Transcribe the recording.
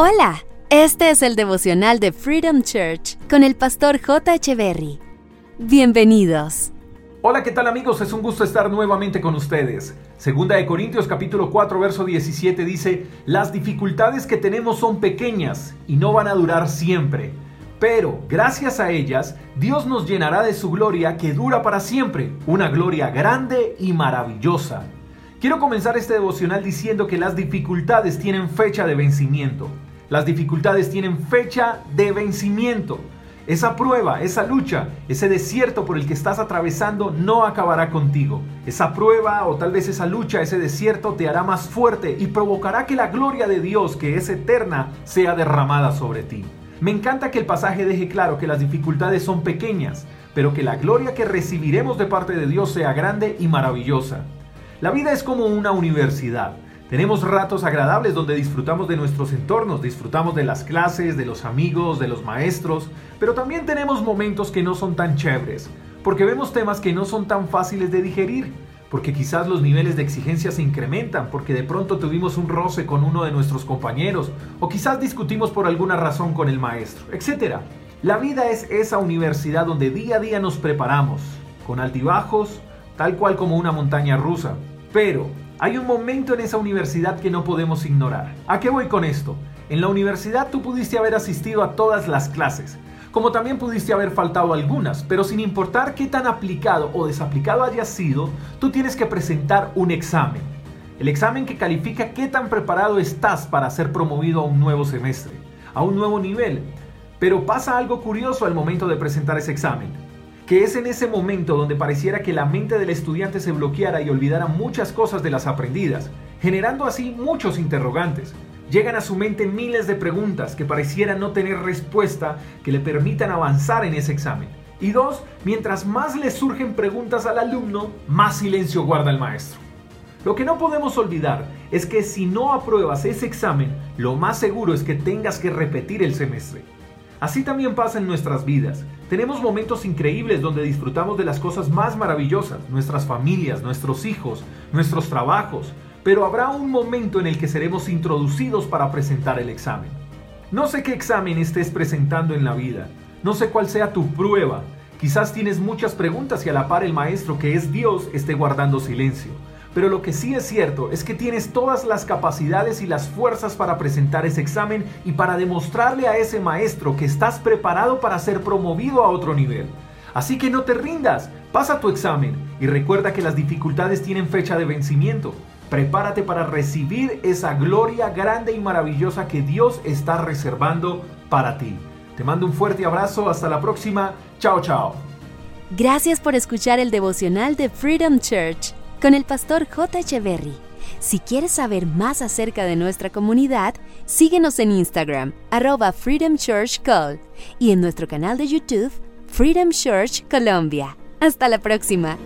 Hola, este es el devocional de Freedom Church con el pastor J. Berry. Bienvenidos. Hola, ¿qué tal amigos? Es un gusto estar nuevamente con ustedes. Segunda de Corintios capítulo 4 verso 17 dice, las dificultades que tenemos son pequeñas y no van a durar siempre. Pero gracias a ellas, Dios nos llenará de su gloria que dura para siempre, una gloria grande y maravillosa. Quiero comenzar este devocional diciendo que las dificultades tienen fecha de vencimiento. Las dificultades tienen fecha de vencimiento. Esa prueba, esa lucha, ese desierto por el que estás atravesando no acabará contigo. Esa prueba o tal vez esa lucha, ese desierto te hará más fuerte y provocará que la gloria de Dios, que es eterna, sea derramada sobre ti. Me encanta que el pasaje deje claro que las dificultades son pequeñas, pero que la gloria que recibiremos de parte de Dios sea grande y maravillosa. La vida es como una universidad. Tenemos ratos agradables donde disfrutamos de nuestros entornos, disfrutamos de las clases, de los amigos, de los maestros, pero también tenemos momentos que no son tan chéveres, porque vemos temas que no son tan fáciles de digerir, porque quizás los niveles de exigencia se incrementan, porque de pronto tuvimos un roce con uno de nuestros compañeros, o quizás discutimos por alguna razón con el maestro, etc. La vida es esa universidad donde día a día nos preparamos, con altibajos, tal cual como una montaña rusa, pero hay un momento en esa universidad que no podemos ignorar. ¿A qué voy con esto? En la universidad tú pudiste haber asistido a todas las clases, como también pudiste haber faltado algunas, pero sin importar qué tan aplicado o desaplicado hayas sido, tú tienes que presentar un examen. El examen que califica qué tan preparado estás para ser promovido a un nuevo semestre, a un nuevo nivel. Pero pasa algo curioso al momento de presentar ese examen que es en ese momento donde pareciera que la mente del estudiante se bloqueara y olvidara muchas cosas de las aprendidas, generando así muchos interrogantes. Llegan a su mente miles de preguntas que parecieran no tener respuesta que le permitan avanzar en ese examen. Y dos, mientras más le surgen preguntas al alumno, más silencio guarda el maestro. Lo que no podemos olvidar es que si no apruebas ese examen, lo más seguro es que tengas que repetir el semestre. Así también pasa en nuestras vidas. Tenemos momentos increíbles donde disfrutamos de las cosas más maravillosas, nuestras familias, nuestros hijos, nuestros trabajos, pero habrá un momento en el que seremos introducidos para presentar el examen. No sé qué examen estés presentando en la vida, no sé cuál sea tu prueba, quizás tienes muchas preguntas y a la par el maestro que es Dios esté guardando silencio. Pero lo que sí es cierto es que tienes todas las capacidades y las fuerzas para presentar ese examen y para demostrarle a ese maestro que estás preparado para ser promovido a otro nivel. Así que no te rindas, pasa tu examen y recuerda que las dificultades tienen fecha de vencimiento. Prepárate para recibir esa gloria grande y maravillosa que Dios está reservando para ti. Te mando un fuerte abrazo, hasta la próxima, chao chao. Gracias por escuchar el devocional de Freedom Church con el pastor J. Echeverry. Si quieres saber más acerca de nuestra comunidad, síguenos en Instagram, arroba Freedom Church Call, y en nuestro canal de YouTube, Freedom Church Colombia. Hasta la próxima.